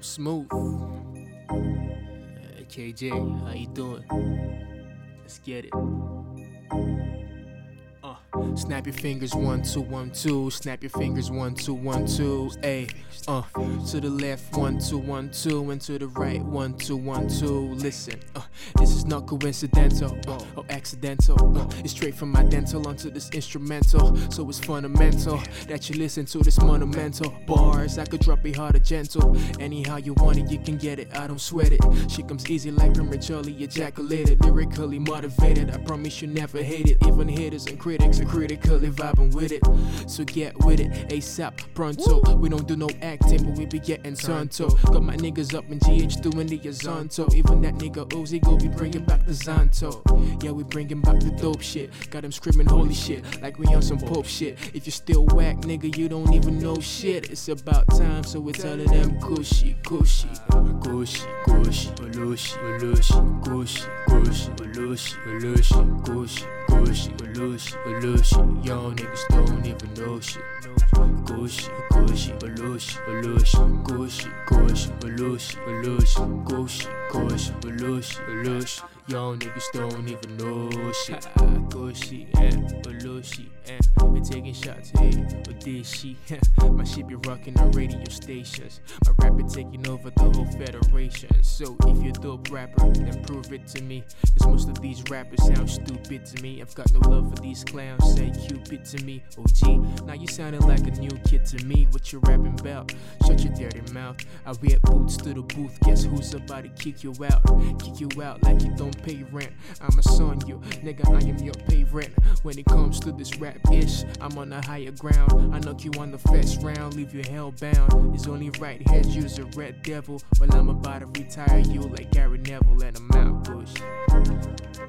Smooth. Uh, KJ, how you doing? Let's get it. Uh, snap your fingers one two one two. Snap your fingers one two one two. Hey, uh, to the left one two one two, and to the right one two one two. Listen, uh, is not coincidental uh, or accidental. Uh, it's straight from my dental onto this instrumental, so it's fundamental that you listen to this monumental bars. I could drop it hard or gentle. Anyhow you want it, you can get it. I don't sweat it. She comes easy like prematurely ejaculated, lyrically motivated. I promise you never hate it. Even haters and critics are critically vibing with it. So get with it, ASAP, pronto. We don't do no acting, but we be getting turned to. Got my niggas up in GH doing the Azonto. Even that nigga Uzi go be bringing back the Zanto. Yeah, we bringing back the dope shit. Got them screaming holy shit, like we on some Pope shit. If you still whack, nigga, you don't even know shit. It's about time, so we're telling them Koshi, Koshi, Koshi, Koshi, belushi, belushi, Koshi, Koshi, belushi, belushi, Koshi, Koshi, belushi, belushi. Y'all niggas don't even know shit. Gucci, Gucci, Belushi, Belushi, Gucci, Gucci, Belushi, Belushi, Gucci, Gucci, Belushi, Belushi. Young niggas don't even know shit. Gucci and Belushi taking shots hey with this shit. My shit be rocking on radio stations. My rap be taking over the whole federation. So if you're a dope rapper, then prove it to me. Cause most of these rappers sound stupid to me. I've got no love for these clowns. Say Cupid to me. OG, now you sounding like a new kid to me. What you rapping about? Shut your dirty mouth. I wear boots to the booth. Guess who's about to kick you out? Kick you out like you don't pay rent. I'ma son you, nigga. I am your pay rent. When it comes to this rap ish, I'm on a higher ground. I knock you on the first round, leave you hellbound. It's only right head use a red devil. Well, I'm about to retire you like Gary Neville, and I'm out, push.